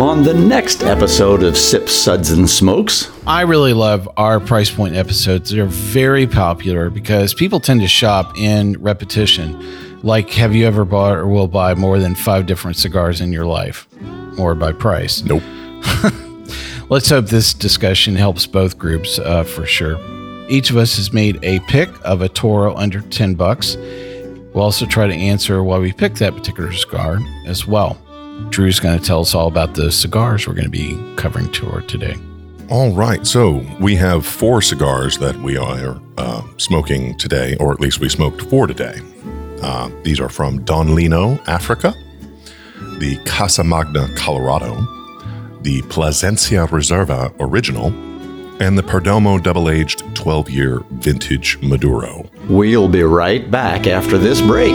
on the next episode of Sip Suds, and Smokes. I really love our price point episodes. They're very popular because people tend to shop in repetition. Like, have you ever bought or will buy more than five different cigars in your life? Or by price? Nope. Let's hope this discussion helps both groups uh, for sure. Each of us has made a pick of a Toro under 10 bucks. We'll also try to answer why we picked that particular cigar as well. Drew's going to tell us all about the cigars we're going to be covering tour today. All right. So we have four cigars that we are uh, smoking today, or at least we smoked four today. Uh, these are from Don Lino, Africa, the Casa Magna, Colorado, the Plasencia Reserva Original, and the Perdomo Double Aged 12 Year Vintage Maduro. We'll be right back after this break.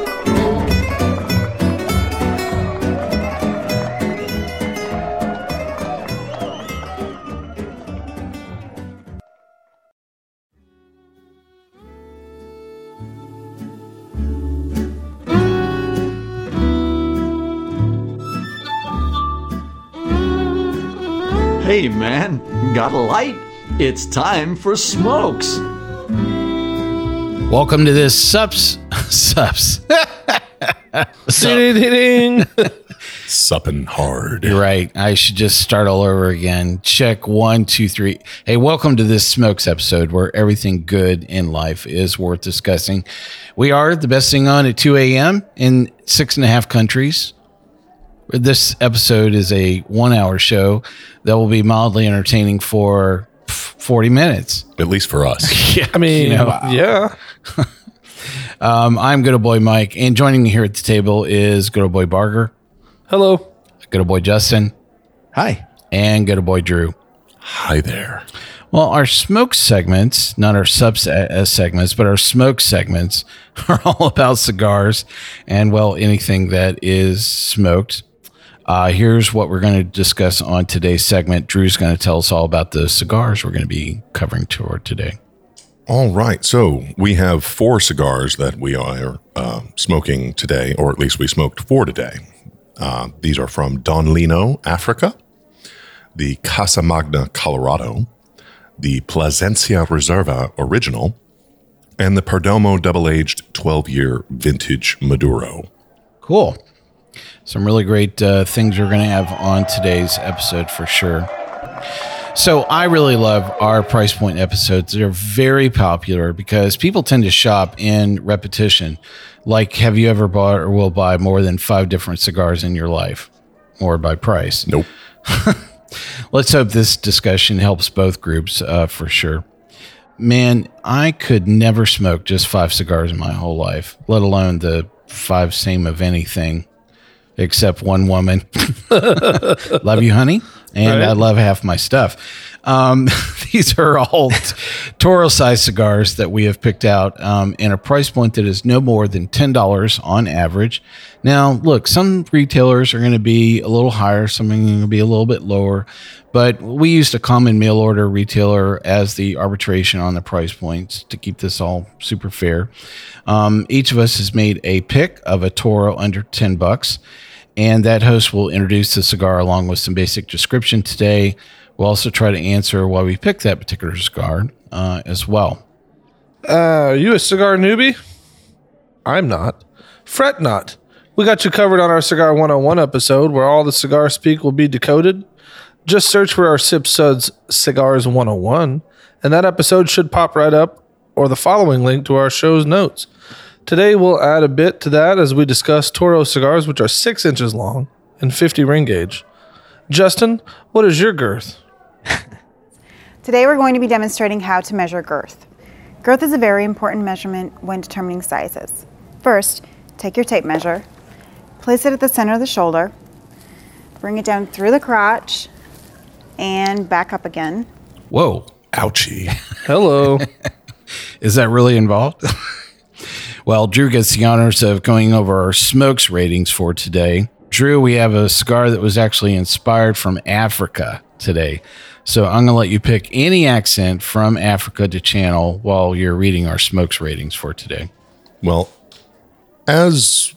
Hey man, got a light? It's time for smokes. Welcome to this Sups. Sups. Ding. Supping hard. You're right. I should just start all over again. Check one, two, three. Hey, welcome to this Smokes episode where everything good in life is worth discussing. We are the best thing on at 2 a.m. in six and a half countries. This episode is a one hour show that will be mildly entertaining for 40 minutes. At least for us. Yeah. I mean, you know, yeah. um, I'm good old boy Mike, and joining me here at the table is good old boy Barger, Hello. good old boy Justin, Hi. and good old boy Drew. Hi there. Well, our smoke segments, not our sub uh, segments, but our smoke segments are all about cigars and, well, anything that is smoked. Uh, here's what we're going to discuss on today's segment. Drew's going to tell us all about the cigars we're going to be covering tour today. All right. So we have four cigars that we are uh, smoking today, or at least we smoked four today. Uh, these are from Don Lino, Africa, the Casa Magna, Colorado, the Plasencia Reserva Original, and the Perdomo Double Aged 12 Year Vintage Maduro. Cool. Some really great uh, things we're going to have on today's episode for sure. So, I really love our price point episodes. They're very popular because people tend to shop in repetition. Like, have you ever bought or will buy more than five different cigars in your life? Or by price? Nope. Let's hope this discussion helps both groups uh, for sure. Man, I could never smoke just five cigars in my whole life, let alone the five same of anything except one woman. love you, honey. And Right. I love half my stuff. Um, these are all Toro size cigars that we have picked out um, in a price point that is no more than $10 on average. Now, look, some retailers are going to be a little higher, some are going to be a little bit lower, but we used a common mail order retailer as the arbitration on the price points to keep this all super fair. Um, each of us has made a pick of a Toro under 10 bucks and that host will introduce the cigar along with some basic description today. We'll also try to answer why we picked that particular cigar uh, as well. Uh, are you a cigar newbie? I'm not. Fret not. We got you covered on our Cigar 101 episode where all the cigar speak will be decoded. Just search for our Sip Suds Cigars 101, and that episode should pop right up, or the following link to our show's notes. Today we'll add a bit to that as we discuss Toro cigars, which are six inches long and 50 ring gauge. Justin, what is your girth? Today we're going to be demonstrating how to measure girth. Girth is a very important measurement when determining sizes. First, take your tape measure, place it at the center of the shoulder, bring it down through the crotch, and back up again. Whoa. Ouchie. Hello. Is that really involved? well, Drew gets the honors of going over our smokes ratings for today. Drew, we have a cigar that was actually inspired from Africa today. So I'm going to let you pick any accent from Africa to channel while you're reading our smokes ratings for today. Well, as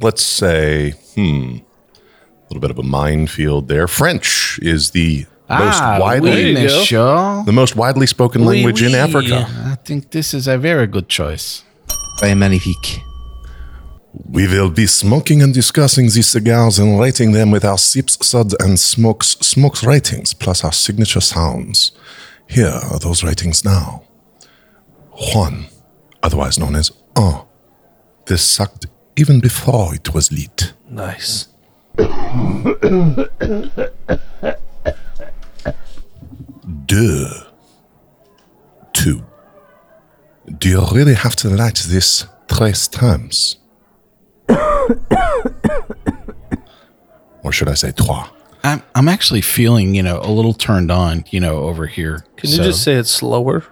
let's say, hmm, a little bit of a minefield there. French is the most Ah, widely oui, There you go. monsieur. the most widely spoken Oui, language in. Africa. I think this is a very good choice. Très magnifique. We will be smoking and discussing these cigars and rating them with our sips, suds, and smokes smokes ratings, plus our signature sounds. Here are those ratings now. Juan, otherwise known as Un. This sucked even before it was lit. nice. Deux. Two. Do you really have to light this tres times? Or should I say trois? I'm, I'm actually feeling, you know, a little turned on, you know, over here. Can you just say it slower?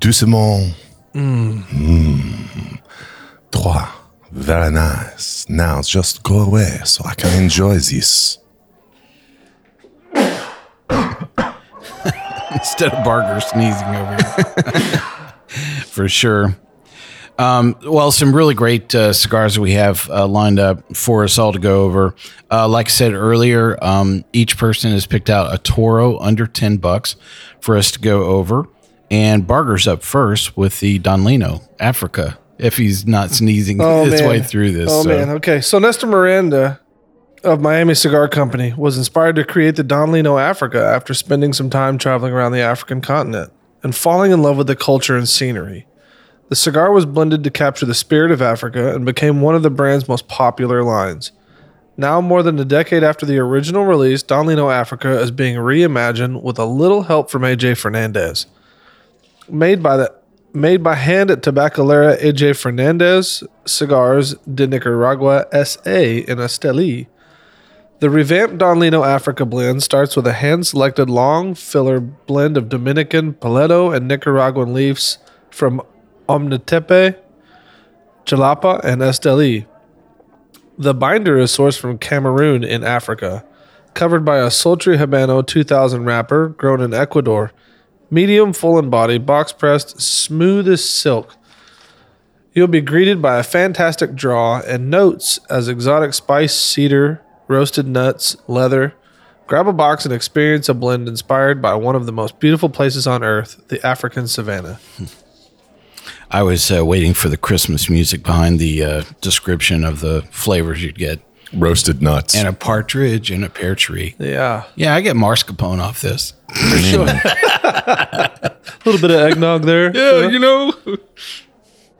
Doucement. Mm. Trois. Very nice. Now just go away so I can enjoy this. instead of Barger sneezing over here. For sure. Um, well, some really great uh, cigars we have uh, lined up for us all to go over. Uh, like I said earlier, um, each person has picked out a Toro under 10 bucks for us to go over. And Barger's up first with the Don Lino, Africa, if he's not sneezing his way through this. Oh so. man. Okay. So Nestor Miranda of Miami Cigar Company was inspired to create the Don Lino Africa after spending some time traveling around the African continent and falling in love with the culture and scenery. The cigar was blended to capture the spirit of Africa and became one of the brand's most popular lines. Now, more than a decade after the original release, Don Lino Africa is being reimagined with a little help from AJ Fernandez. Made by the made by hand at Tabacalera AJ Fernandez Cigars de Nicaragua SA in Esteli. The revamped Don Lino Africa blend starts with a hand selected long filler blend of Dominican Piloto and Nicaraguan leaves from Ometepe, Jalapa, and Esteli. The binder is sourced from Cameroon in Africa, covered by a sultry Habano 2000 wrapper grown in Ecuador. Medium, full in body, box pressed, smooth as silk. You'll be greeted by a fantastic draw and notes as exotic spice, cedar, roasted nuts, leather. Grab a box and experience a blend inspired by one of the most beautiful places on earth, the African savannah. I was uh, waiting for the Christmas music behind the uh, description of the flavors you'd get. Roasted nuts. And a partridge and a pear tree. Yeah. Yeah, I get mascarpone off this. For sure. a little bit of eggnog there. Yeah, you know.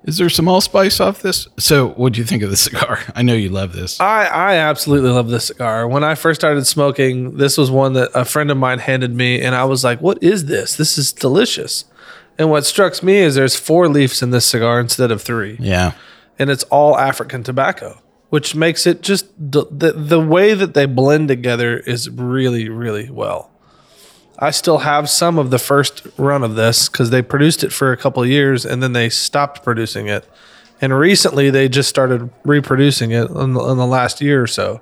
Is there some allspice off this? So, what do you think of the cigar? I know you love this. I, I absolutely love this cigar. When I first started smoking, this was one that a friend of mine handed me, and I was like, What is this? This is delicious. And what struck me is there's four leaves in this cigar instead of three. Yeah. and it's all African tobacco, which makes it just the, the way that they blend together is really really well. I still have some of the first run of this because they produced it for a couple of years and then they stopped producing it, and recently they just started reproducing it in the, in the last year or so.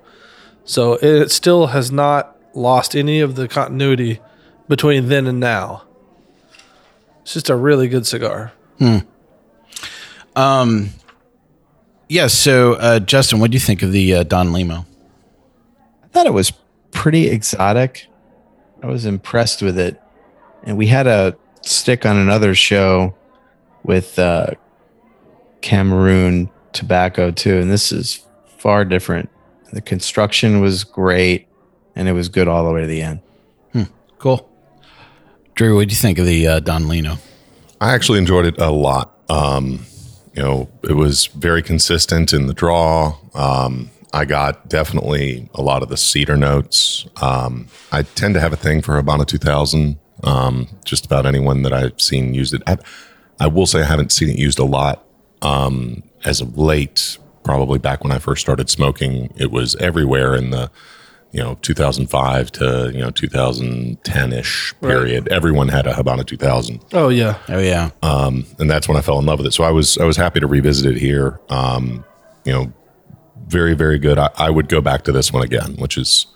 So it still has not lost any of the continuity between then and now. It's just a really good cigar. Hmm. Um. Yeah. So, uh, Justin, what do you think of the uh, Don Lino? I thought it was pretty exotic. I was impressed with it. And we had a stick on another show with uh, Cameroon tobacco too. And this is far different. The construction was great and it was good all the way to the end. Cool. Drew, what do you think of the uh, Don Lino? I actually enjoyed it a lot. Um, you know, it was very consistent in the draw. Um, I got definitely a lot of the cedar notes. Um, I tend to have a thing for Habana 2000. Um, just about anyone that I've seen used it. I, I will say I haven't seen it used a lot um, as of late, probably back when I first started smoking, it was everywhere in the you know 2005 to you know 2010 ish period. Everyone had a Habana 2000 Oh yeah. Oh yeah. um, and that's when I fell in love with it. So I was I was happy to revisit it here. Um, you know, very very good. I, I would go back to this one again, which is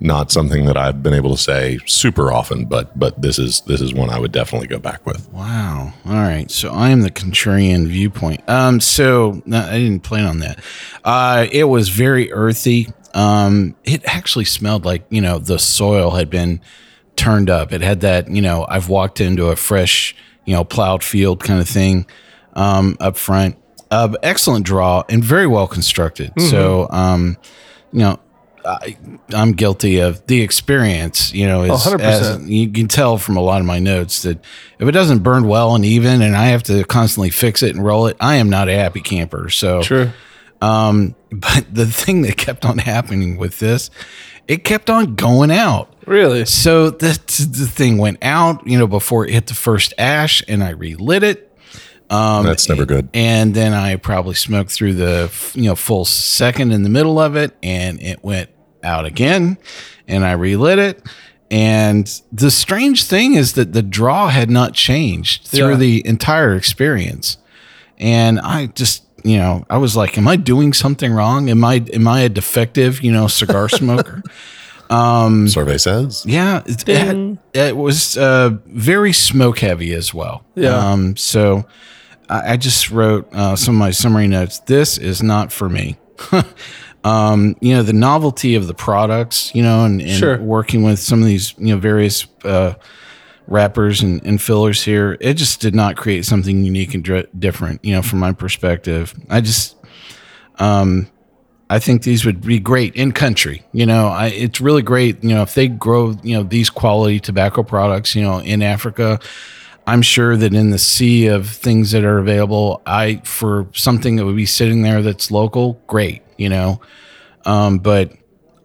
not something that I've been able to say super often, but but this is this is one I would definitely go back with. Wow. All right. So I am the contrarian viewpoint. Um. So no, I didn't plan on that. Uh. It was very earthy. Um. It actually smelled like you know the soil had been turned up. It had that you know I've walked into a fresh you know plowed field kind of thing. Um. Up front. Uh. Excellent draw and very well constructed. So um. You know. I, I'm guilty of the experience, you know, is, 100%. as- you can tell from a lot of my notes that if it doesn't burn well and even and I have to constantly fix it and roll it, I am not a happy camper. So, True. Um, but the thing that kept on happening with this, it kept on going out. Really? So the, the thing went out, you know, before it hit the first ash and I relit it. Um, That's never good. And then I probably smoked through the, you know, full second in the middle of it and it went out again and I relit it. And the strange thing is that the draw had not changed through Yeah. the entire experience. And I just, you know, I was like, am I doing something wrong? Am I, am I a defective, you know, cigar smoker? Survey says. Yeah, it, it, it was uh, very smoke heavy as well. Yeah. Um, so I, I just wrote uh, some of my summary notes. This is not for me. um, you know, the novelty of the products, you know, and, and Sure. working with some of these, you know, various uh, wrappers and, and fillers here, it just did not create something unique and dr- different, you know, from my perspective. I just, um, I think these would be great in country. You know, I, it's really great. You know, if they grow, you know, these quality tobacco products, you know, in Africa, I'm sure that in the sea of things that are available, I for something that would be sitting there that's local, great. You know, um, but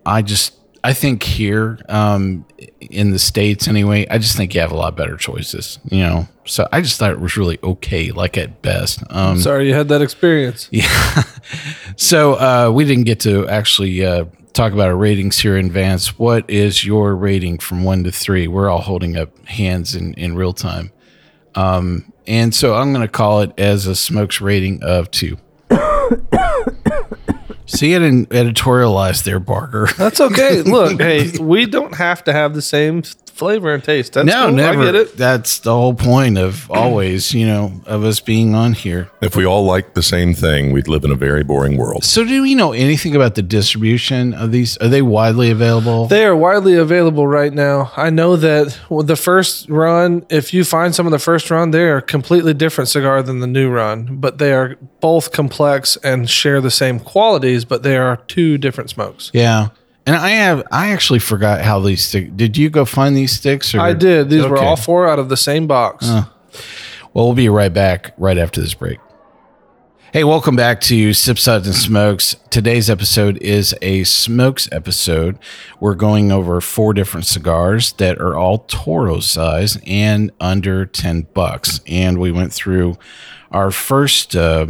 I just I think here um, in the states anyway, I just think you have a lot better choices. You know, so I just thought it was really okay, like at best. Um, Sorry you had that experience. yeah. So uh, we didn't get to actually uh, talk about our ratings here in advance. What is your rating from one to three? We're all holding up hands in, in real time. Um, and so I'm going to call it as a smokes rating of two. See it in editorialized there, Barger. That's okay. Look, hey, we don't have to have the same flavor and taste. That's no, cool. never. I get it. That's the whole point of always, you know, of us being on here. If we all liked the same thing, we'd live in a very boring world. So, do we know anything about the distribution of these? Are they widely available? They are widely available right now. I know that the first run, if you find some of the first run, they are a completely different cigar than the new run, but they are both complex and share the same qualities, but they are two different smokes. Yeah. And I have I actually forgot how these sticks. Did you go find these sticks? Or? I did. These were all four out of the same box. Well, we'll be right back right after this break. Hey, welcome back to Sip Suds and Smokes. Today's episode is a smokes episode. We're going over four different cigars that are all Toro size and under 10 bucks. And we went through our first uh,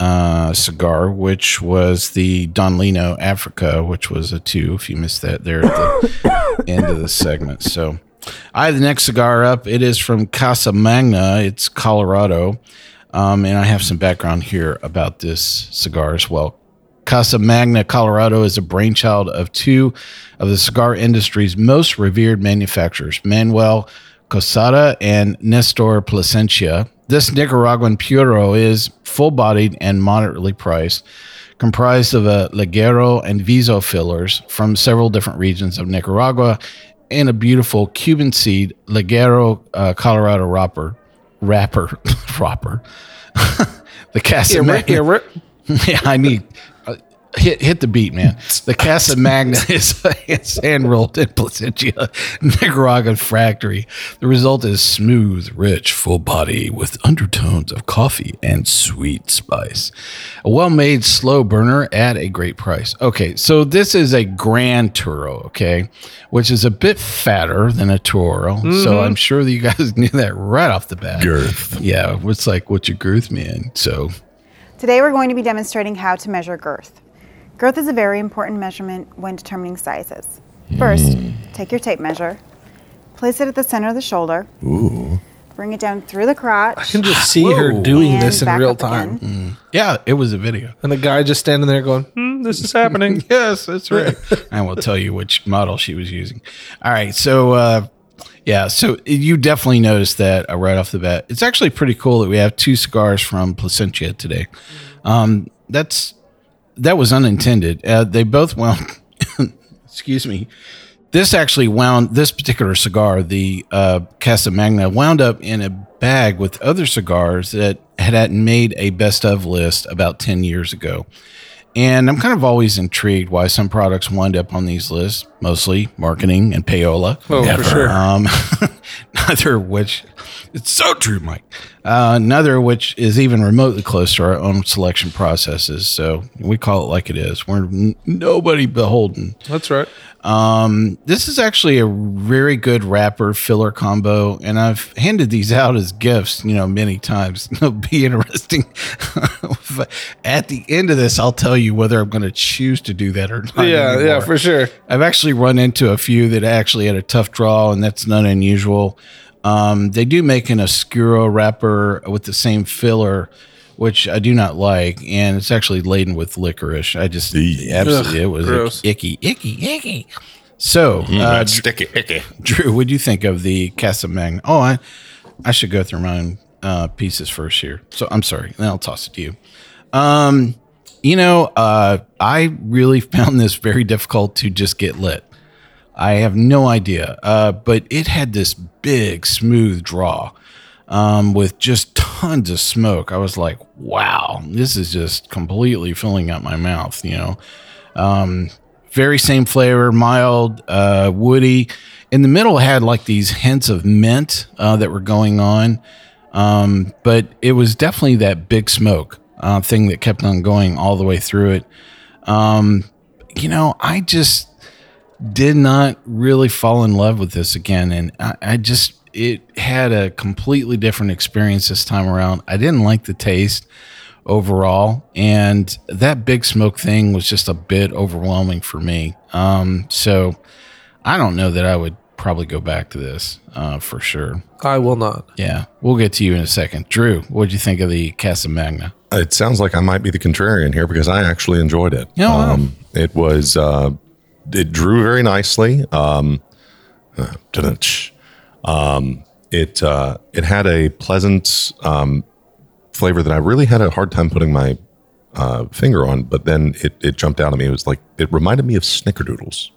uh, cigar, which was the Don Lino Africa, which was a two, if you missed that there at the end of the segment. So I have the next cigar up. It is from Casa Magna. It's Colorado. Um, and I have some background here about this cigar as well. Casa Magna, Colorado is a brainchild of two of the cigar industry's most revered manufacturers, Manuel Quesada and Nestor Plasencia. This Nicaraguan Puro is full bodied and moderately priced, comprised of a Ligero and Viso fillers from several different regions of Nicaragua, and a beautiful Cuban seed Ligero uh, Colorado wrapper. Wrapper. wrapper. the Casa Yeah, yeah, yeah, I need uh, hit hit the beat, man. The Casa Magna is, is hand rolled in Plasencia, Nicaraguan factory. The result is smooth, rich, full body with undertones of coffee and sweet spice. A well made slow burner at a great price. Okay, so this is a Grand Toro, okay, which is a bit fatter than a Toro. So mm-hmm. I'm sure that you guys knew that right off the bat. Girth. Yeah, it's like, what's your girth, man? So Today we're going to be demonstrating how to measure girth. Girth is a very important measurement when determining sizes. First, take your tape measure, place it at the center of the shoulder, Ooh. bring it down through the crotch. I can just see her doing this in real time. again. Yeah, it was a video. And the guy just standing there going, hmm, this is happening. Yes, that's right. I will tell you which model she was using. All right, so uh, yeah, so you definitely noticed that uh, right off the bat. It's actually pretty cool that we have two cigars from Plasencia today. Um, that's that was unintended. Uh, they both wound. excuse me. This actually wound this particular cigar, the uh, Casa Magna, wound up in a bag with other cigars that had, had made a best of list about ten years ago. And I'm kind of always intrigued why some products wind up on these lists, mostly marketing and payola. Oh, for sure. Um, neither of which, it's so true, Mike. Uh, of which is even remotely close to our own selection processes. So we call it like it is. We're n- nobody beholden. That's right. Um, this is actually a very good wrapper filler combo, and I've handed these out as gifts, you know, many times. It'll be interesting. At the end of this, I'll tell you whether I'm going to choose to do that or not. yeah, yeah, for sure. I've actually run into a few that actually had a tough draw, and that's not unusual. Um, they do make an Oscuro wrapper with the same filler, which I do not like, and it's actually laden with licorice. I just absolutely Ugh, it was gross. icky, icky, icky. So, uh, That's sticky, icky. Drew, what do you think of the Casa Magna? Oh, I, I should go through my own uh, pieces first here. So I'm sorry, then I'll toss it to you. Um, you know, uh, I really found this very difficult to just get lit. I have no idea, uh, but it had this big, smooth draw um, with just tons of smoke. I was like, wow, this is just completely filling up my mouth, you know. Um, very same flavor, mild, uh, woody. In the middle had like these hints of mint uh, that were going on, um, but it was definitely that big smoke uh, thing that kept on going all the way through it. Um, you know, I just did not really fall in love with this again, and I, I just it had a completely different experience this time around. I didn't like the taste overall, and that big smoke thing was just a bit overwhelming for me. Um, so I don't know that I would probably go back to this uh, for sure. I will not. Yeah, we'll get to you in a second. Drew, what'd you think of the Casa Magna? It sounds like I might be the contrarian here because I actually enjoyed it. Yeah, wow. um, it was uh, it drew very nicely. Um, uh, um, it uh, it had a pleasant um, flavor that I really had a hard time putting my uh, finger on, but then it it jumped out at me. It was like it reminded me of Snickerdoodles,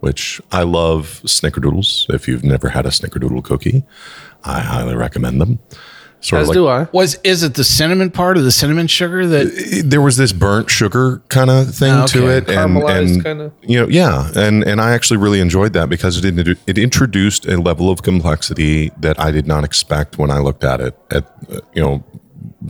which I love Snickerdoodles. If you've never had a Snickerdoodle cookie, I highly recommend them. Sort As of like, do I. Was is it the cinnamon part of the cinnamon sugar that there was this burnt sugar kind of thing Oh, to it, and, and kinda. you know, yeah, and and I actually really enjoyed that because it it introduced a level of complexity that I did not expect when I looked at it. At uh, you know,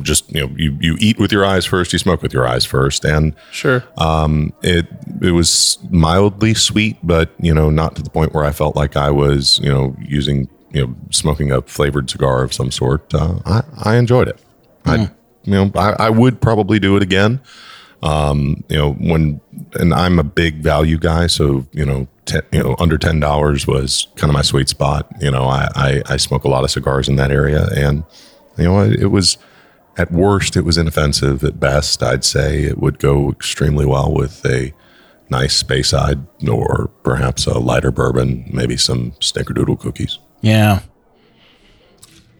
just you know, you you eat with your eyes first, you smoke with your eyes first, and Sure. Um, it it was mildly sweet, but you know, not to the point where I felt like I was you know using you know smoking a flavored cigar of some sort. Uh, I I enjoyed it. I you know I, I would probably do it again. Um, you know when and I'm a big value guy, so you know. Ten, you know, under ten dollars was kind of my sweet spot. You know, I, I I smoke a lot of cigars in that area, and you know, it, was at worst, it was inoffensive. At best, I'd say it would go extremely well with a nice Speyside or perhaps a lighter bourbon, maybe some Snickerdoodle cookies. Yeah.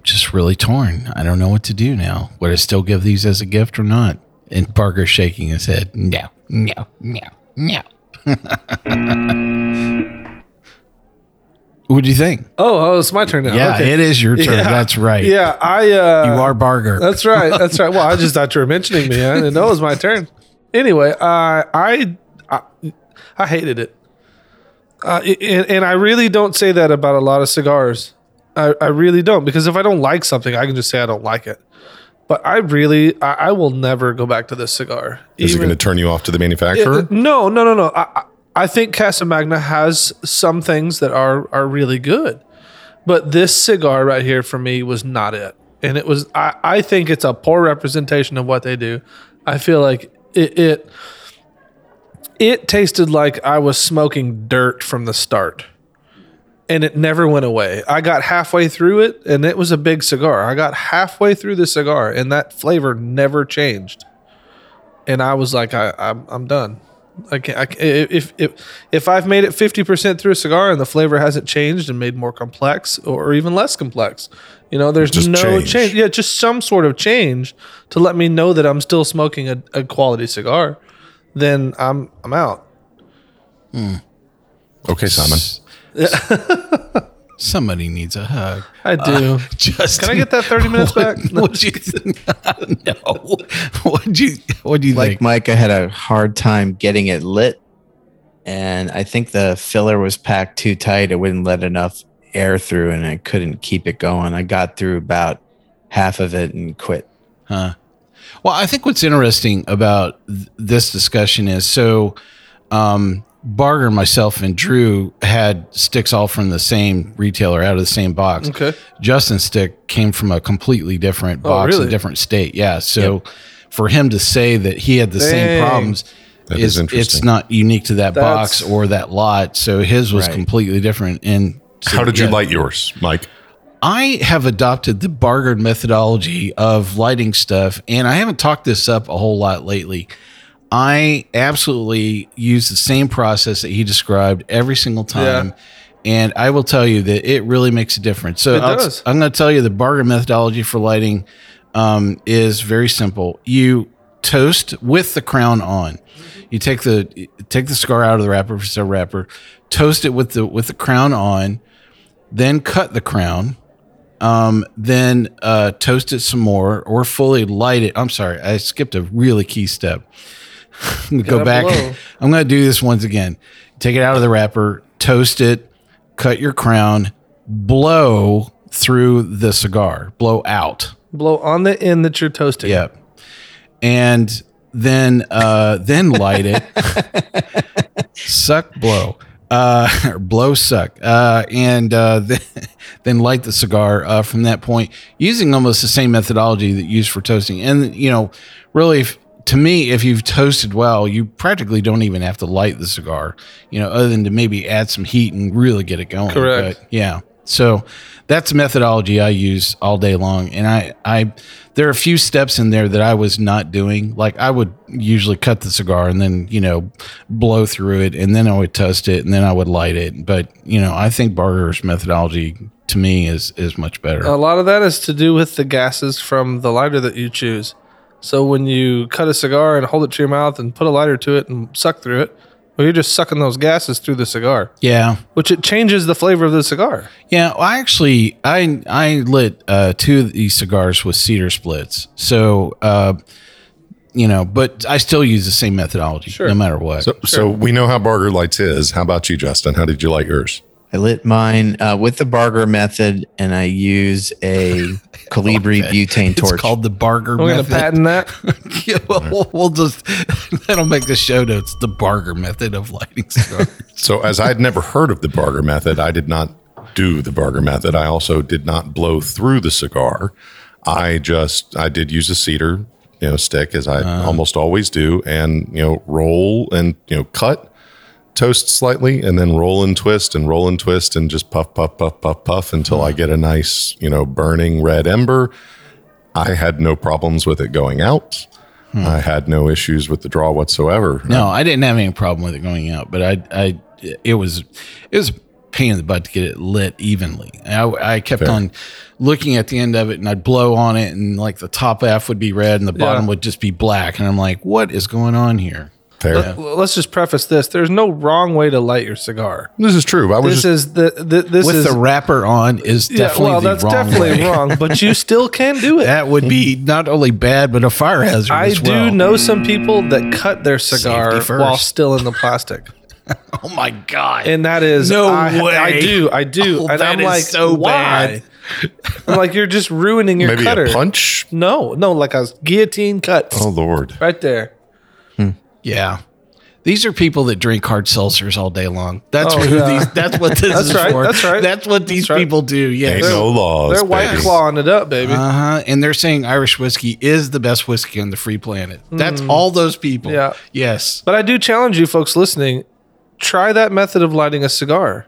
Just really torn. I don't know what to do now. Would I still give these as a gift or not? And Barger's shaking his head. No, no, no, no. what do you think? Oh, oh, it's my turn now. Yeah, Okay. it is your turn. Yeah. That's right. Yeah, I. Uh, You are Barger. That's right. That's right. Well, I just thought you were mentioning me. I didn't know it was my turn. Anyway, uh, I, I I hated it, uh, and, and I really don't say that about a lot of cigars. I, I really don't because if I don't like something, I can just say I don't like it. But I really, I, I will never go back to this cigar. Is it going to turn you off to the manufacturer? no, no, no, no. I, I- I think Casa Magna has some things that are are really good, but this cigar right here for me was not it. And it was. I, I think it's a poor representation of what they do. I feel like it, it it tasted like I was smoking dirt from the start. And it never went away. I got halfway through it and it was a big cigar. I got halfway through the cigar and that flavor never changed. And I was like, I, I'm, I'm done. I can't, I if, if, if I've made it 50% through a cigar and the flavor hasn't changed and made more complex or even less complex, you know, there's Just no change. change. Yeah, just some sort of change to let me know that I'm still smoking a, a quality cigar, then I'm I'm out. Hmm. Okay, Simon. Somebody needs a hug. I do. Uh, just Can I get that 30 minutes back? What you no? What you What do you like think? I had a hard time getting it lit, and I think the filler was packed too tight. It wouldn't let enough air through, and I couldn't keep it going. I got through about half of it and quit. Huh. Well, I think what's interesting about th- this discussion is so um, Barger, myself, and Drew had sticks all from the same retailer out of the same box. Okay. Justin's stick came from a completely different box, really? a different state. Yeah. So for him to say that he had the same problems That is is interesting. it's not unique to that box or that lot. So his was Right. completely different. And so, How did you yeah. light yours, Mike? I have adopted the Bargard methodology of lighting stuff, and I haven't talked this up a whole lot lately. I absolutely use the same process that he described every single time. And I will tell you that it really makes a difference. So does. I'm going to tell you the Bargard methodology for lighting um, is very simple. You toast with the crown on. You take the take the cigar out of the wrapper if it's a wrapper, toast it with the with the crown on, then cut the crown, um, then uh, toast it some more or fully light it. I'm sorry, I skipped a really key step. I'm gonna go back. blow. I'm going to do this once again. Take it out of the wrapper, toast it, cut your crown, blow through the cigar, blow out. Blow on the end that you're toasting. Yep. And then uh then light it. suck blow. Uh or blow suck. Uh and uh then, then light the cigar uh from that point using almost the same methodology that you use for toasting. And you know, really if, to me, if you've toasted well, you practically don't even have to light the cigar, you know, other than to maybe add some heat and really get it going. Correct. But yeah. So that's a methodology I use all day long. And I, I, there are a few steps in there that I was not doing. Like I would usually cut the cigar and then, you know, blow through it and then I would toast it and then I would light it. But, you know, I think Barger's methodology to me is, is much better. A lot of that is to do with the gases from the lighter that you choose. So when you cut a cigar and hold it to your mouth and put a lighter to it and suck through it, well, you're just sucking those gases through the cigar, yeah. which it changes the flavor of the cigar. Yeah, well, I actually I I lit uh, two of these cigars with cedar splits. So uh, you know, but I still use the same methodology Sure. no matter what. So, so we know how Barger lights his. How about you, Justin? How did you light yours? I lit mine uh, with the Barger method, and I use a Colibri butane torch. it's called the Barger method. We're going to patent that. Yeah, well, we'll, we'll just that'll make the show notes the Barger method of lighting cigars. So, as I had never heard of the Barger method, I did not do the Barger method. I also did not blow through the cigar. I just I did use a cedar, you know, stick as I almost always do, and you know, roll and you know, cut, toast slightly, and then roll and twist and roll and twist and just puff, puff, puff, puff, puff until I hmm. get a nice, you know, burning red ember. I had no problems with it going out. Hmm. I had no issues with the draw whatsoever. No, I didn't have any problem with it going out, but I, I, it was, it was a pain in the butt to get it lit evenly. I, I kept Fair. on looking at the end of it, and I'd blow on it, and like the top half would be red, and the bottom Yeah. would just be black, and I'm like, what is going on here? Fair. Well, Let's just preface this. There's no wrong way to light your cigar. This is true. I was This just is the, the this With is the wrapper on is yeah, definitely well, the that's wrong definitely way. wrong, but you still can do it. That would be not only bad but a fire hazard. I as do well. know some people that cut their cigar while still in the plastic. Oh my god! And that is No I, way. I do, I do. Oh, and that I'm is like, so why? I'm like, you're just ruining your maybe cutter. a punch. No, no, like a guillotine cut Oh Lord. right there. Yeah, These are people that drink hard seltzers all day long. That's Oh, who yeah. these. That's what this That's is right, for. that's right. That's what these That's right. people do. Yes. Ain't no laws. They're white baby. clawing it up, baby. Uh huh. And they're saying Irish whiskey is the best whiskey on the free planet. That's all those people. Yeah. Yes. But I do challenge you folks listening, try that method of lighting a cigar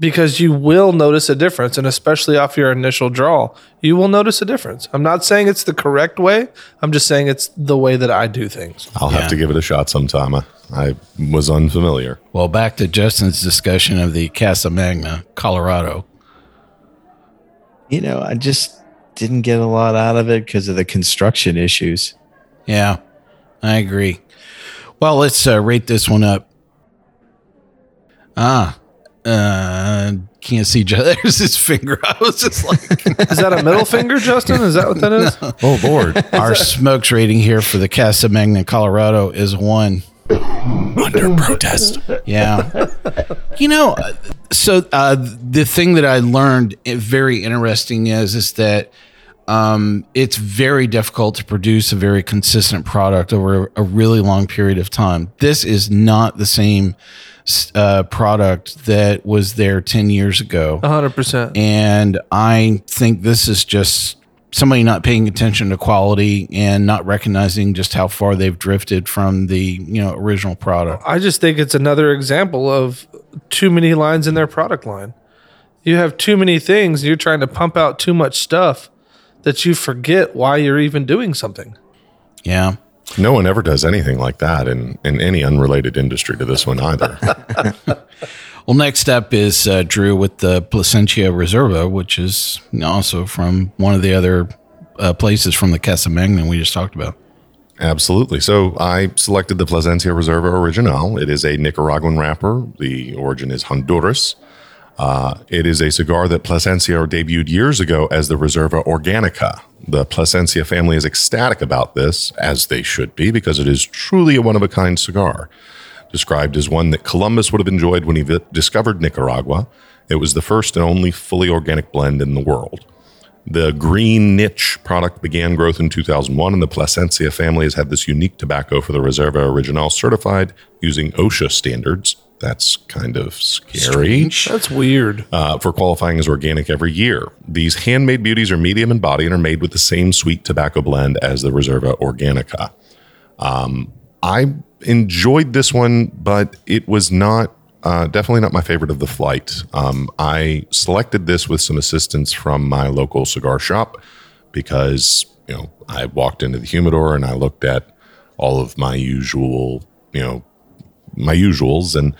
because you will notice a difference. And especially off your initial draw, you will notice a difference. I'm not saying it's the correct way, I'm just saying it's the way that I do things. I'll Yeah. have to give it a shot sometime. I, I was unfamiliar. Well, back to Justin's discussion of the Casa Magna, Colorado. You know, I just didn't get a lot out of it because of the construction issues. Yeah, I agree. Well, let's uh, rate this one up. Ah, uh, can't see. Ju- There's his finger. I was just like, Is that a middle finger, Justin? Is that what that is? Oh Lord! our smokes rating here for the Casa Magna, Colorado, is one. Under protest. Yeah. you know, uh, so uh, the thing that I learned uh, very interesting is is that um, it's very difficult to produce a very consistent product over a really long period of time. This is not the same s- uh, product that was there 10 years ago. 100%. And I think this is just somebody not paying attention to quality and not recognizing just how far they've drifted from the, you know, original product. I just think it's another example of too many lines in their product line. You have too many things, you're trying to pump out too much stuff that you forget why you're even doing something. Yeah. No one ever does anything like that in, in any unrelated industry to this one either. Well, next up is uh, Drew with the Plasencia Reserva, which is also from one of the other uh, places from the Casa Magna we just talked about. Absolutely. So I selected the Plasencia Reserva Original. It is a Nicaraguan wrapper. The origin is Honduras. Uh, it is a cigar that Plasencia debuted years ago as the Reserva Organica. The Plasencia family is ecstatic about this, as they should be, because it is truly a one of a kind cigar. Described as one that Columbus would have enjoyed when he discovered Nicaragua, it was the first and only fully organic blend in the world. The green niche product began growth in 2001, and the Plasencia family has had this unique tobacco for the Reserva Original certified using OSHA standards. That's kind of scary That's weird. uh, for qualifying as organic every year. These handmade beauties are medium in body and are made with the same sweet tobacco blend as the Reserva Organica. Um, I enjoyed this one, but it was not uh, definitely not my favorite of the flight. Um, I selected this with some assistance from my local cigar shop because you know I walked into the humidor and I looked at all of my usual you know my usuals and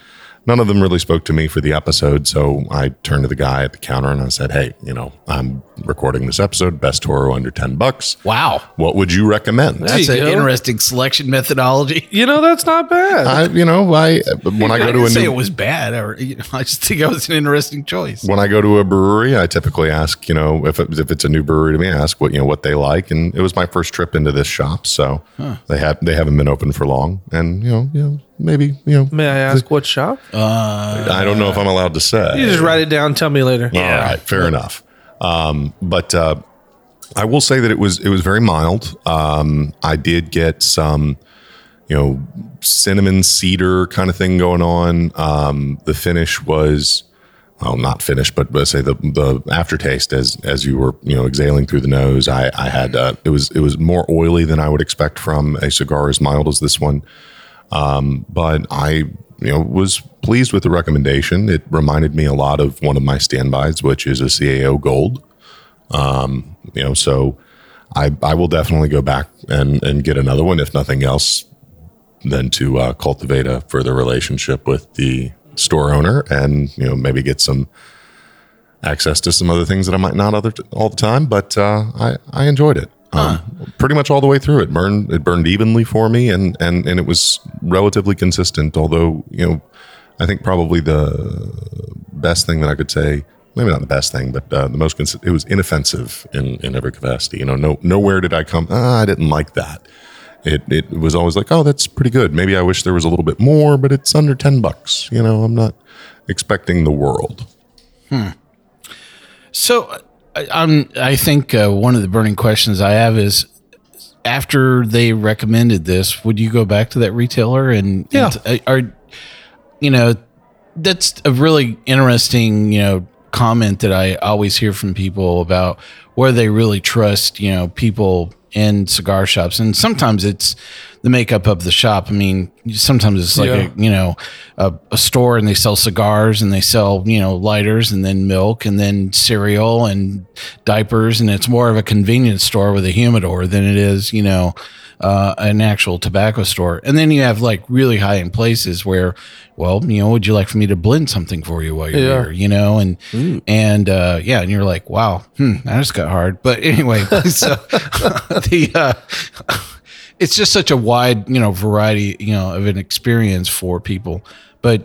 none of them really spoke to me for the episode so i turned to the guy at the counter and i said hey you know i'm recording this episode best toro under 10 bucks Wow. what would you recommend That's you an go. interesting selection methodology. You know, that's not bad. I, you know, I when I I go to a say new it was bad, or you know, I just think it was an interesting choice. when I go to a brewery, I typically ask, you know, if it, if it's a new brewery to me, I ask what you know what they like, and it was my first trip into this shop, so they had they haven't been open for long, and you know, you know, maybe you know, May I ask what shop? I don't know if I'm allowed to say. You just write it down. Tell me later. All right, fair enough. Um, but uh, I will say that it was it was very mild. Um, I did get some, you know, cinnamon cedar kind of thing going on. Um, the finish was, well, not finished, but let's say the the aftertaste as as you were you know exhaling through the nose. I I had uh, it was it was more oily than I would expect from a cigar as mild as this one. Um, but I you know was pleased with the recommendation. It reminded me a lot of one of my standbys, which is a CAO Gold. Um, you know, so I I will definitely go back and and get another one, if nothing else, than to uh, cultivate a further relationship with the store owner, and you know maybe get some access to some other things that I might not other all the time. But uh, I I enjoyed it. Um, pretty much all the way through. It burned it burned evenly for me, and and and it was relatively consistent. Although you know, I think probably the best thing that I could say, maybe not the best thing, but uh, the most cons- it was inoffensive in in every capacity. You know, no nowhere did I come. Ah, I didn't like that. It it was always like, oh, that's pretty good. Maybe I wish there was a little bit more, but it's under ten bucks. You know, I'm not expecting the world. hmm So, I, I'm. I think uh, one of the burning questions I have is after they recommended this, would you go back to that retailer and Yeah. and, uh, are you know that's a really interesting you know comment that I always hear from people about where they really trust you know people in cigar shops and sometimes it's the makeup of the shop. I mean sometimes it's like Yeah. a you know a, a store and they sell cigars and they sell you know lighters and then milk and then cereal and diapers. And it's more of a convenience store with a humidor than it is you know uh, an actual tobacco store. And then you have like really high end places where well you know would you like for me to blend something for you while you're Yeah. here you know? And and uh yeah and you're like wow hmm that just got hard. But anyway so the uh it's just such a wide you know variety you know of an experience for people but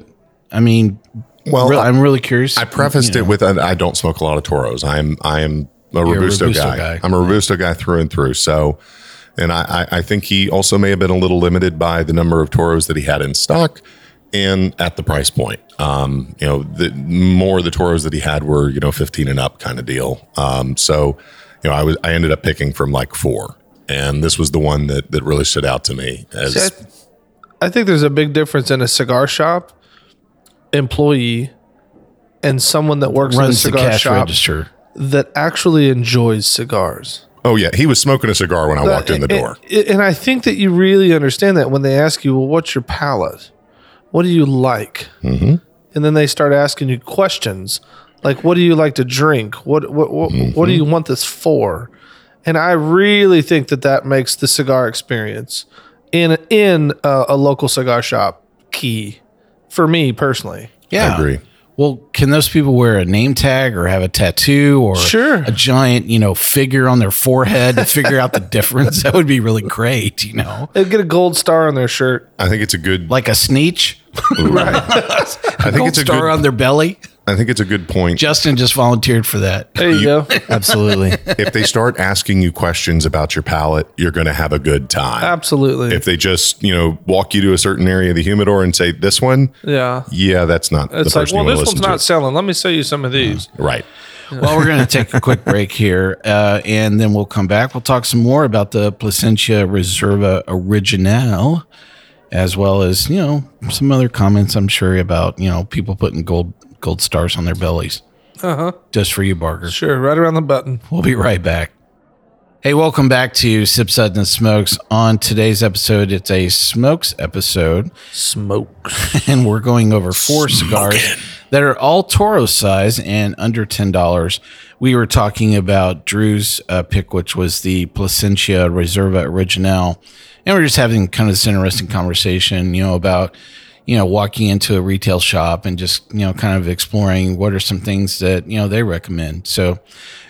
i mean Well, real- i'm really curious I prefaced you know. it with uh, I don't smoke a lot of toros. I'm I am a You're a robusto, Robusto guy. guy. I'm a robusto guy through and through. So, and I, I I think he also may have been a little limited by the number of toros that he had in stock and at the price point. Um, you know, the more of the toros that he had were you know 15 and up kind of deal. Um, so, you know, I was I ended up picking from like four, and this was the one that that really stood out to me as See, I, I think there's a big difference in a cigar shop employee and someone that works in a runs the cigar cash shop register that actually enjoys cigars. oh yeah, he was smoking a cigar when I walked in the door. And, and I think that you really understand that when they ask you, well, what's your palate? What do you like? Mm-hmm. And then they start asking you questions like, what do you like to drink? What, what, what, what do you want this for? And I really think that that makes the cigar experience in, in a, a local cigar shop key for me personally. yeah I agree. Well, can those people wear a name tag or have a tattoo or Sure. a giant, you know, figure on their forehead to figure out the difference? That would be really great, you know, They'd get a gold star on their shirt. I think it's a good. like a Sneetch, I think gold it's a star good. on their belly. I think it's a good point. Justin just volunteered for that. There you, go. Absolutely. if they start asking you questions about your palate, you're going to have a good time. Absolutely. If they just, you know, walk you to a certain area of the humidor and say, this one, yeah. yeah, that's not It's the like, person well, you this want to one's not to. selling. Let me sell you some of these. Right. Well, we're going to take a quick break here, uh, and then we'll come back. We'll talk some more about the Plasencia Reserva Original, as well as you know some other comments I'm sure about you know people putting gold gold stars on their bellies. Uh huh. Just for you, Barger. Sure, right around the button. We'll be right back. Hey, welcome back to Sip Suds and Smokes. On today's episode, it's a smokes episode Smokes. and we're going over four cigars that are all Toro size and under ten dollars. We were talking about Drew's uh, pick, which was the Plasencia Reserva Original, and we're just having kind of this interesting conversation, you know, about you know walking into a retail shop and just you know kind of exploring what are some things that you know they recommend. So.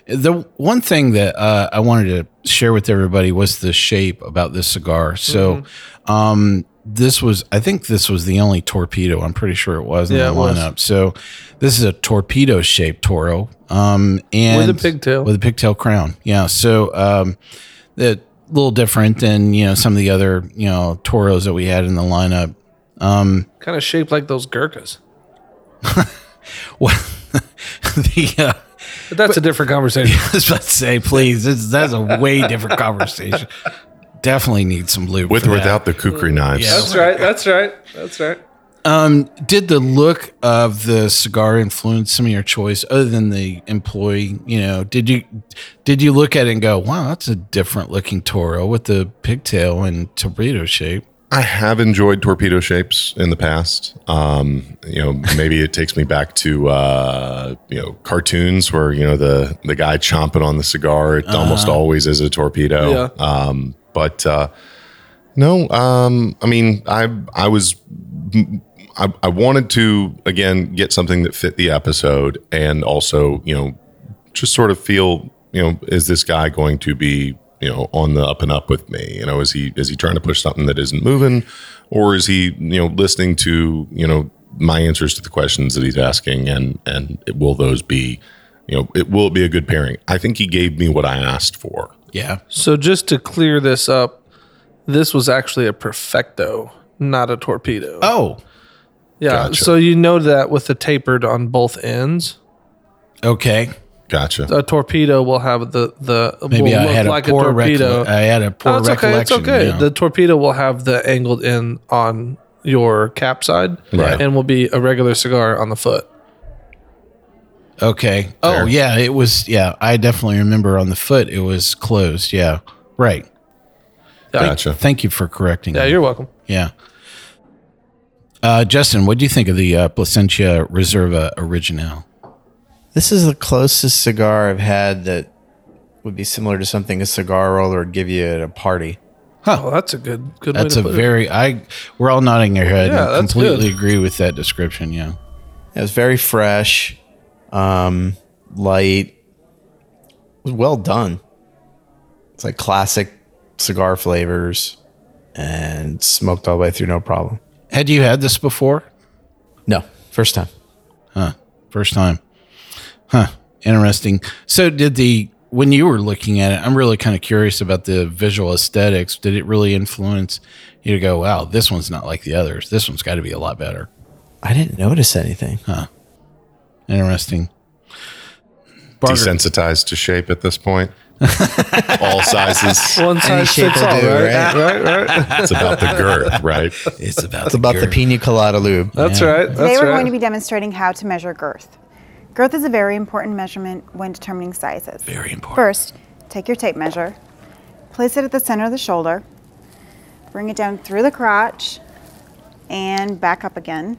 The one thing that uh, I wanted to share with everybody was the shape about this cigar. So, um, this was I think this was the only torpedo. I'm pretty sure it was in Yeah, the was. lineup. So this is a torpedo shaped Toro. Um and With a pigtail. With a pigtail crown. Yeah. So um the little different than, you know, some of the other, you know, Toros that we had in the lineup. Um kind of shaped like those Gurkhas. what the uh But that's a different conversation. I was about to say, please, this, that's a way different conversation. Definitely need some lube With for or that. without the kukri knives. Yeah. That's right. That's right. That's right. Um, did the look of the cigar influence some of your choice, other than the employee? You know, did you did you look at it and go, "Wow, that's a different looking Toro with the pigtail and torpedo shape"? I have enjoyed torpedo shapes in the past. Um, you know, maybe it takes me back to uh, you know cartoons where you know the the guy chomping on the cigar. It almost always is a torpedo. Yeah. Um, but uh, no, um, I mean, I I was I, I wanted to again get something that fit the episode and also you know just sort of feel you know is this guy going to be you know on the up and up with me you know is he is he trying to push something that isn't moving or is he you know listening to you know my answers to the questions that he's asking and and it, will those be you know it will it be a good pairing i think he gave me what i asked for Yeah, So just to clear this up, this was actually a perfecto, not a torpedo. Oh, yeah. gotcha. So you know that with the tapered on both ends. okay. Gotcha. A torpedo will have the the Maybe will I look had a like poor a torpedo. I had a poor No, it's okay. It's okay. yeah. The torpedo will have the angled in on your cap side, Right. and will be a regular cigar on the foot. Okay. Oh yeah, it was. Yeah, I definitely remember on the foot it was closed. Yeah. Right. Gotcha. Thank you for correcting. yeah, me. you're welcome. Yeah. Uh, Justin, what do you think of the uh, Plasencia Reserva Original? This is the closest cigar I've had that would be similar to something a cigar roller would give you at a party. Oh, that's a good good. That's way a to put it. very I. We're all nodding our head. Yeah, and that's completely good. agree with that description. Yeah. It was very fresh, um, light, it was well done. It's like classic cigar flavors and smoked all the way through, no problem. Had you had this before? No, first time. Huh. First time. Huh. Interesting. So did the when you were looking at it, I'm really kind of curious about the visual aesthetics. Did it really influence you to go, wow, this one's not like the others. This one's got to be a lot better. I didn't notice anything. Huh. Interesting. Barger, Desensitized to shape at this point. All sizes. One size shape fits will all, do, right? right? right, right. It's about the girth, right? it's about It's about the pina colada lube. That's Yeah. right. Today That's we're right. going to be demonstrating how to measure girth. Girth is a very important measurement when determining sizes. Very important. First, take your tape measure, place it at the center of the shoulder, bring it down through the crotch, and back up again.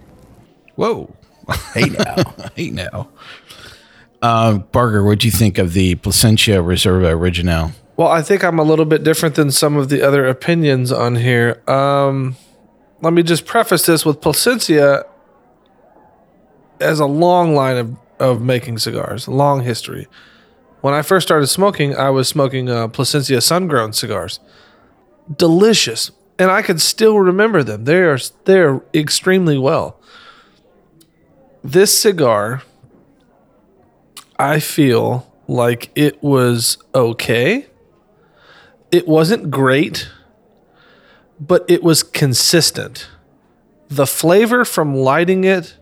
Whoa. Hey now. Hey now. Uh, Barger, what'd you think of the Plasencia Reserva Original? Well, I think I'm a little bit different than some of the other opinions on here. Um, let me just preface this with Plasencia as a long line of, of making cigars, long history. When I first started smoking, I was smoking uh, Plasencia sun-grown cigars. Delicious, and I can still remember them. They are they are extremely well. This cigar, I feel like it was okay it wasn't great, but it was consistent. The flavor from lighting it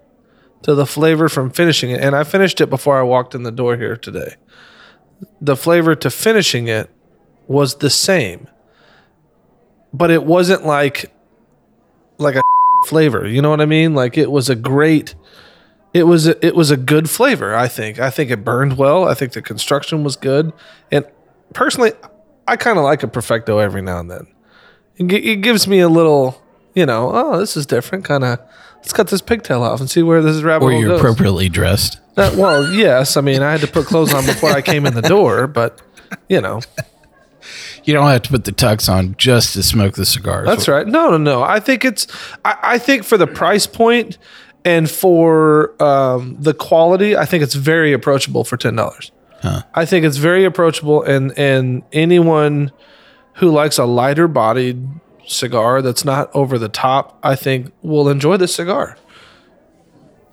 to the flavor from finishing it, and I finished it before I walked in the door here today. The flavor to finishing it was the same, but it wasn't like like a flavor. You know what I mean? Like it was a great. It was a, it was a good flavor. I think. I think it burned well. I think the construction was good, and personally, I kind of like a perfecto every now and then. It, it gives me a little, you know, oh, this is different. Kind of, let's cut this pigtail off and see where this rabbit Or hole you're goes. appropriately dressed? Uh, well, yes. I mean, I had to put clothes on before I came in the door, but you know, You don't have to put the tux on just to smoke the cigars. that's right. No, no, no. I think it's. I, I think for the price point and for um, the quality, I think it's very approachable for ten dollars. I think it's very approachable, and and anyone who likes a lighter bodied cigar that's not over the top, I think will enjoy this cigar.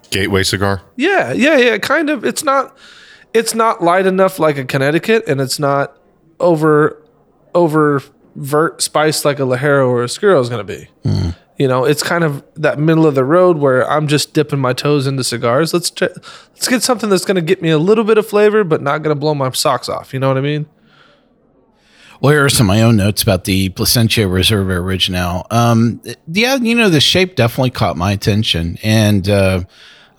Gateway cigar. Yeah, yeah, yeah. Kind of. It's not. It's not light enough like a Connecticut, and it's not over over vert spiced like a Ligero or a Skuro is going to be. Hmm. You know, it's kind of that middle of the road where I'm just dipping my toes into cigars. Let's ch- let's get something that's going to get me a little bit of flavor, but not going to blow my socks off. You know what I mean? Well, here are some of my own notes about the Plasencia Reserva Original. Um, yeah, you know, the shape definitely caught my attention. And uh,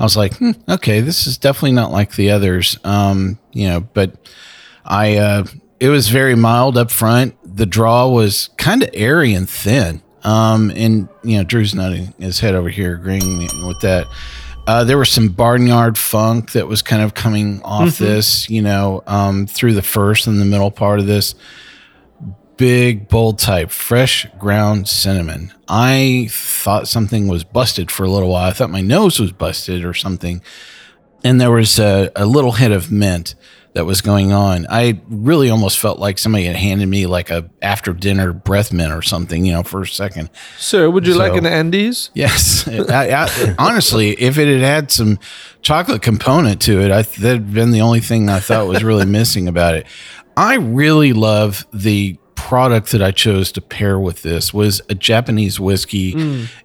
I was like, hmm, okay, this is definitely not like the others. Um, you know, but I, uh, it was very mild up front. The draw was kind of airy and thin. Um, and, you know, Drew's nodding his head over here, agreeing with that. Uh, there was some barnyard funk that was kind of coming off this, you know, um, through the first and the middle part of this big bold type fresh ground cinnamon. I thought something was busted for a little while. I thought my nose was busted or something. And there was a, a little hint of mint that was going on. I really almost felt like somebody had handed me like a after dinner breath mint or something you know for a second. Sir, would you like an Andes? Yes, I, I, honestly, if it had had some chocolate component to it, I that'd been the only thing I thought was really missing about it. I really love the product that I chose to pair with this was a Japanese whiskey.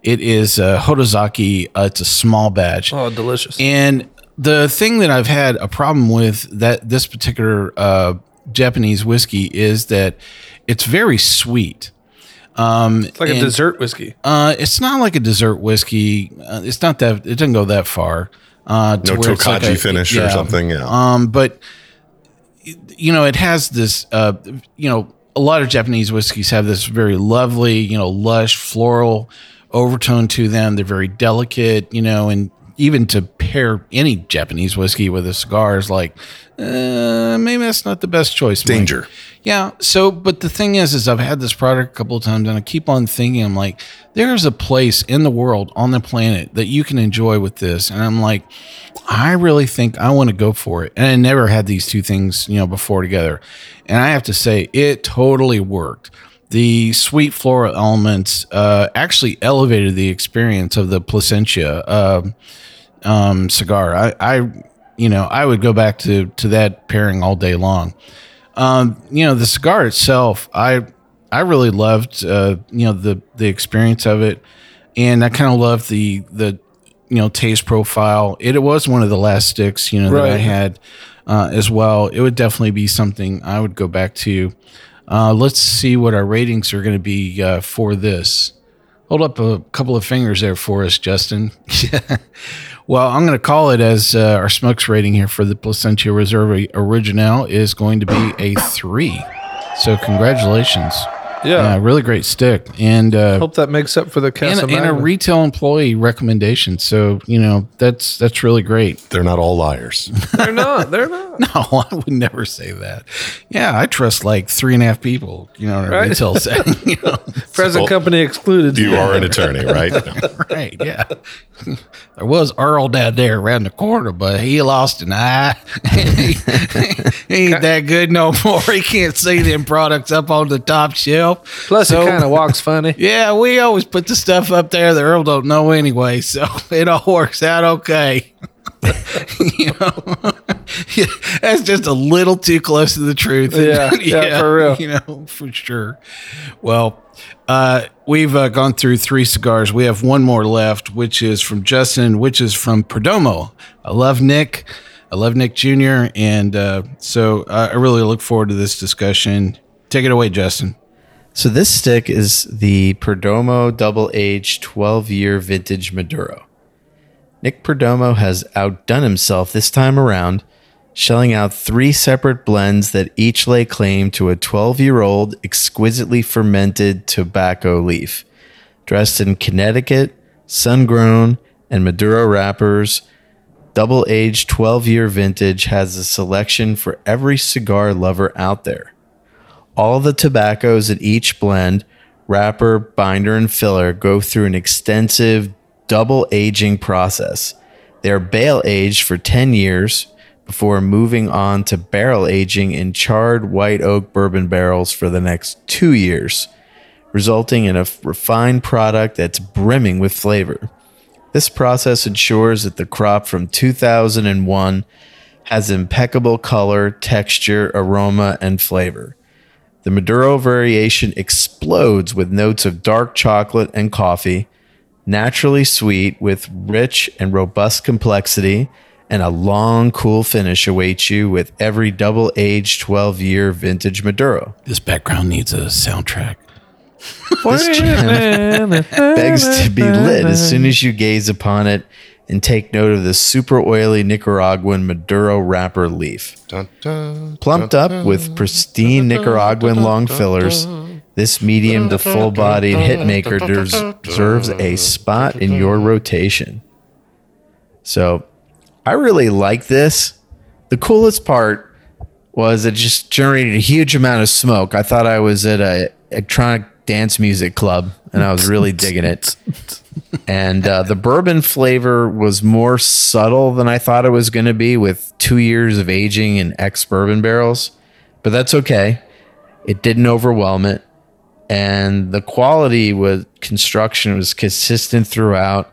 It is a Hatozaki. Uh, it's a small batch, Oh, delicious. and the thing that I've had a problem with that this particular uh, Japanese whiskey is that it's very sweet. Um, It's like a dessert whiskey. Uh, it's not like a dessert whiskey. Uh, it's not that. It doesn't go that far. Uh, to No where it's like tokaji a- finish or something. Yeah. Um, but you know, it has this. Uh, you know, a lot of Japanese whiskeys have this very lovely, you know, lush floral overtone to them. They're very delicate, you know, and even to pair any Japanese whiskey with a cigar is like, uh, maybe that's not the best choice. Mike. Yeah. So, but the thing is, is I've had this product a couple of times, and I keep on thinking, I'm like, there's a place in the world on the planet that you can enjoy with this, and I'm like, I really think I want to go for it. And I never had these two things, you know, before together, and I have to say, it totally worked. The sweet floral elements uh, actually elevated the experience of the Plasencia um um, cigar. I, I, you know, I would go back to to that pairing all day long. Um, you know, the cigar itself, I I really loved uh, you know the the experience of it, and I kind of loved the the you know taste profile. It, it was one of the last sticks you know that I had uh, as well. It would definitely be something I would go back to. Uh, let's see what our ratings are going to be uh, for this. Hold up a couple of fingers there for us, Justin. well, I'm going to call it as uh, our smokes rating here for the Plasencia Reserve Original is going to be a three. So congratulations. Yeah. Yeah, really great stick. And uh, Hope that makes up for the and, Casa and a retail employee recommendation. So, you know, that's that's really great. They're not all liars. They're not. They're not. No, I would never say that. Yeah, I trust like tee and a half people, you know, in a Right. retail setting. You know, Present Well, company excluded. You are an attorney, right? No. right? Yeah. There was Earl down there around the corner, but he lost an eye. he, he ain't that good no more. He can't see them products up on the top shelf. Plus, So- he kind of walks funny. Yeah, we always put the stuff up there the Earl don't know anyway, so it all works out okay. you know, Yeah, that's just a little too close to the truth. Yeah, yeah, for real. You know, for sure. Well, uh, we've uh, gone through three cigars. We have one more left, which is from Justin, which is from Perdomo. I love Nick. I love Nick Jr. And uh, so uh, I really look forward to this discussion. Take it away, Justin. So this stick is the Perdomo Double Age 12 year vintage Maduro. Nick Perdomo has outdone himself this time around, shelling out three separate blends that each lay claim to a 12 year old exquisitely fermented tobacco leaf. Dressed in Connecticut, sun grown, and Maduro wrappers, Double Age 12 year vintage has a selection for every cigar lover out there. All the tobaccos at each blend, wrapper, binder, and filler go through an extensive double aging process. They are bale aged for 10 years before moving on to barrel aging in charred white oak bourbon barrels for the next two years, resulting in a refined product that's brimming with flavor. This process ensures that the crop from 2001 has impeccable color, texture, aroma, and flavor. The Maduro variation explodes with notes of dark chocolate and coffee, naturally sweet with rich and robust complexity, and a long, cool finish awaits you with every double aged 12 year vintage Maduro. This background needs a soundtrack. This gem begs to be lit as soon as you gaze upon it and take note of the super oily Nicaraguan Maduro wrapper leaf. Dun, dun, Plumped dun, up with pristine Nicaraguan long fillers, this medium to full bodied hitmaker des- deserves a spot in your rotation. So, I really like this. The coolest part was it just generated a huge amount of smoke. I thought I was at a electronic dance music club and I was really digging it. And uh, the bourbon flavor was more subtle than I thought it was going to be with two years of aging in ex bourbon barrels, but that's okay. It didn't overwhelm it. And the quality was construction was consistent throughout.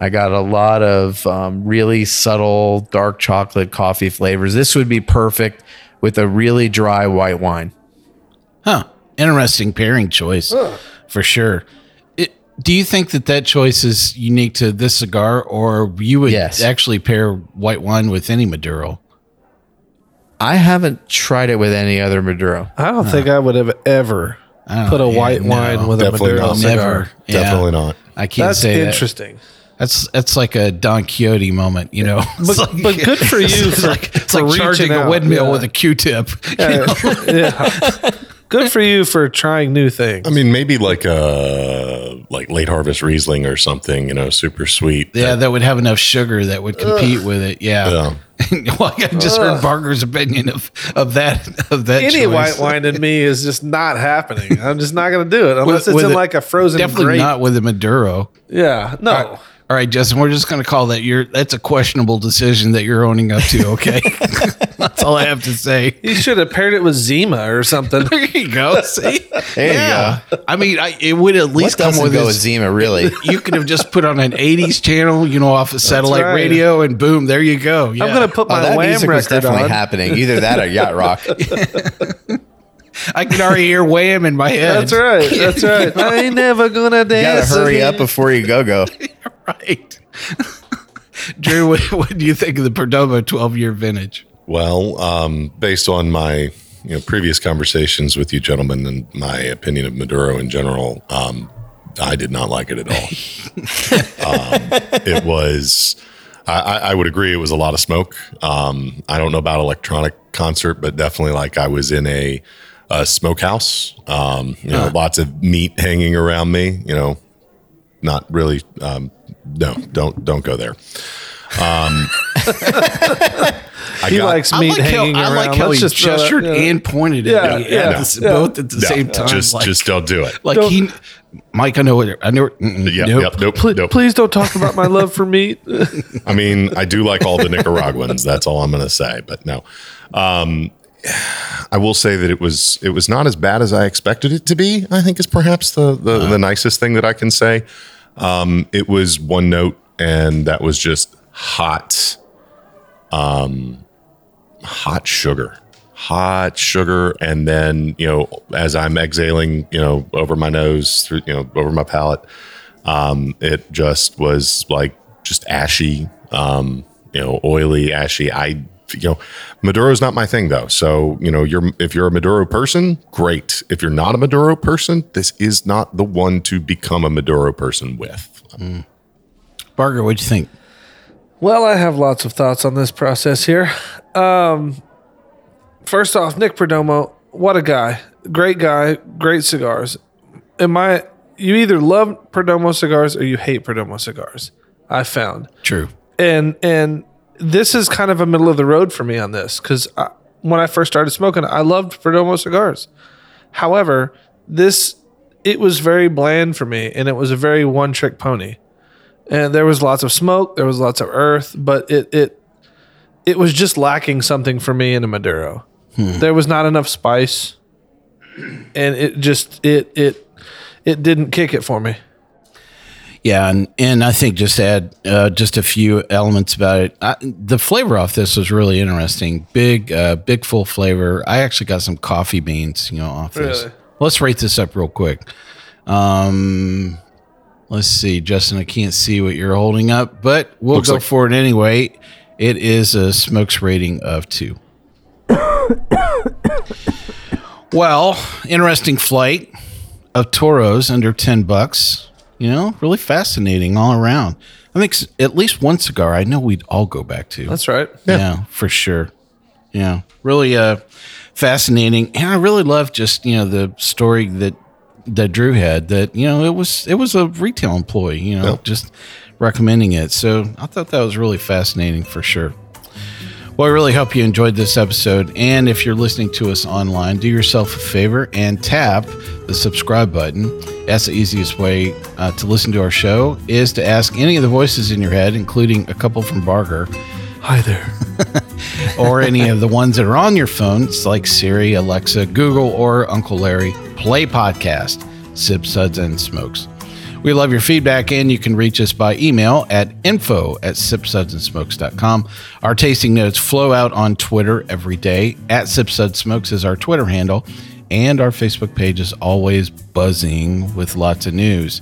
I got a lot of um, really subtle dark chocolate coffee flavors. This would be perfect with a really dry white wine. Huh. Interesting pairing choice for sure. It Do you think that that choice is unique to this cigar, or you would Yes. actually pair white wine with any Maduro? I haven't tried it with any other Maduro. I don't think I would have ever Oh, put a yeah, white no. wine with a Maduro not. cigar. Yeah. Definitely not. I can't That's say that. interesting. That's that's like a Don Quixote moment, you know. But, like- but good for you It's for, like it's for like charging reaching a windmill Yeah. with a Q-tip. yeah. yeah. Good for you for trying new things. I mean, maybe like a like late harvest Riesling or something. You know, super sweet. Yeah, that would have enough sugar that would compete with it. Yeah. Yeah. well, I just heard Barger's opinion of of that of that. Any choice. white wine in me is just not happening. I'm just not going to do it unless With- it's with in a- like a frozen Definitely grape. not with a Maduro. Yeah, no. All right, Justin, we're just going to call that your that's a questionable decision that you're owning up to, okay? that's all I have to say. You should have paired it with Zima or something. There you go. See? There you yeah. I mean, I, it would at What least come with go with. Zima, really? You could have just put on an 80s channel, you know, off a satellite right. radio, and boom, there you go. Yeah. I'm going to put Oh, my that Wham music was definitely on. happening. Either that or Yacht Rock. I can already hear Wham in my head. That's right. That's right. I ain't never gonna dance. You gotta hurry again. up before you go go. right. Drew, what, what do you think of the Perdomo 12 year vintage? Well, um, based on my you know previous conversations with you gentlemen and my opinion of Maduro in general, um, I did not like it at all. um, it was. I, I I would agree. It was a lot of smoke. Um, I don't know about electronic concert, but definitely like I was in a, a smokehouse. Um, you know, lots of meat hanging around me. You know, not really. Um, no, don't don't go there. Um, I He got- likes I meat like how, hanging I like how Let's he just that- gestured yeah. and pointed at Yeah, me yeah, at the s- both at the No, same time. Just like, just don't do it. like Don't- he, Mike, I know what I know. Yeah, nope. yep, nope, Please, nope. please don't talk about my love for meat. I mean, I do like all the Nicaraguans. That's all I'm going to say. But no, um, I will say that it was it was not as bad as I expected it to be. I think is perhaps the the, the nicest thing that I can say. Um, it was one note, and that was just hot, um, hot sugar, hot sugar, and then you know as I'm exhaling, you know, over my nose through you know over my palate, um, it just was like just ashy, um, you know, oily, ashy. I, you know, Maduro's not my thing though. So, you know, you're, if you're a Maduro person, great. If you're not a Maduro person, this is not the one to become a Maduro person with. Barger, what'd you think? Well, I have lots of thoughts on this process here. Um, first off, Nick Perdomo, what a guy! Great guy, great cigars. Am I? You either love Perdomo cigars or you hate Perdomo cigars. I found, True. and and this is kind of a middle of the road for me on this because when I first started smoking, I loved Perdomo cigars. However, this it was very bland for me, and it was a very one trick pony and there was lots of smoke, there was lots of earth, but it it it was just lacking something for me in a Maduro. Hmm. There was not enough spice, and it just it it it didn't kick it for me. Yeah, and and I think just to add uh, just a few elements about it. I, the flavor off this was really interesting. Big, uh, big full flavor. I actually got some coffee beans, you know, off this. Let's rate this up real quick. Um, let's see, Justin. I can't see what you're holding up, but we'll Looks go like- for it anyway. It is a smokes rating of two. well, interesting flight of toros under 10 bucks. You know, really fascinating all around. I think at least one cigar I know we'd all go back to. That's right. yeah. for sure. Yeah, really uh, fascinating. And I really love just, you know, the story that that Drew had that, you know, it was it was a retail employee, you know, Yep. just recommending it. So I thought that was really fascinating for sure. Well, I really hope you enjoyed this episode. And if you're listening to us online, do yourself a favor and tap the subscribe button. That's the easiest way uh, to listen to our show is to ask any of the voices in your head, including a couple from Barger, Hi there. or any of the ones that are on your phones, like Siri, Alexa, Google, or Uncle Larry, play podcast, Sip Suds and Smokes. We love your feedback, and you can reach us by email at info at sipssudsandsmokes.com. Our tasting notes flow out on Twitter every day. At SipsSudsSmokes is our Twitter handle, and our Facebook page is always buzzing with lots of news.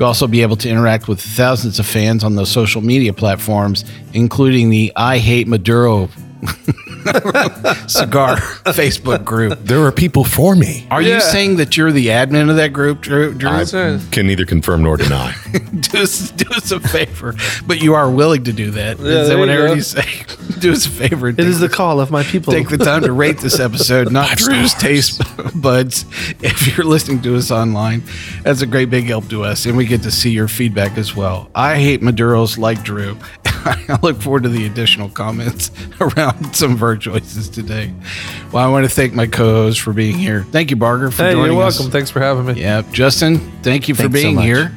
You'll also be able to interact with thousands of fans on those social media platforms, including the I Hate Maduro cigar Facebook group. There are people for me. Are Yeah. you saying that you're the admin of that group, Drew? Drew? I can neither confirm nor deny. do, us, do us a favor, but you are willing to do that. Yeah, Is that there what I you heard go. you say? do us a favor. It is the call of my people. take the time to rate this episode, not Five Drew's stars. taste buds. If you're listening to us online, that's a great big help to us, and we get to see your feedback as well. I hate Maduros like Drew. I look forward to the additional comments around some of our choices today. Well, I want to thank my co-host for being here. Thank you, Barger, for hey, joining you're us. welcome. Thanks for having me. Yeah, Justin, thank you for Thanks so being much. here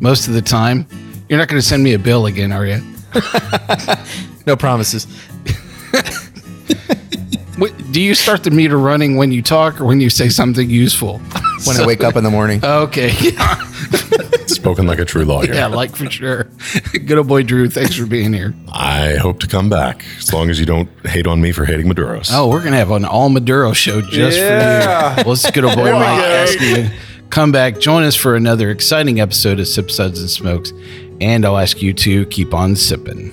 most of the time. You're not going to send me a bill again, are you? No promises. What, do you start the meter running when you talk or when you say something useful? When I wake up in the morning. Okay. Spoken like a true lawyer. Yeah, like for sure. Good old boy Drew, thanks for being here. I hope to come back as long as you don't hate on me for hating Maduros. Oh, we're gonna have an all Maduro show just Yeah. for you. Well, it's good old boy Mike go. asking you. Come back, join us for another exciting episode of Sip Suds and Smokes, and I'll ask you to keep on sipping.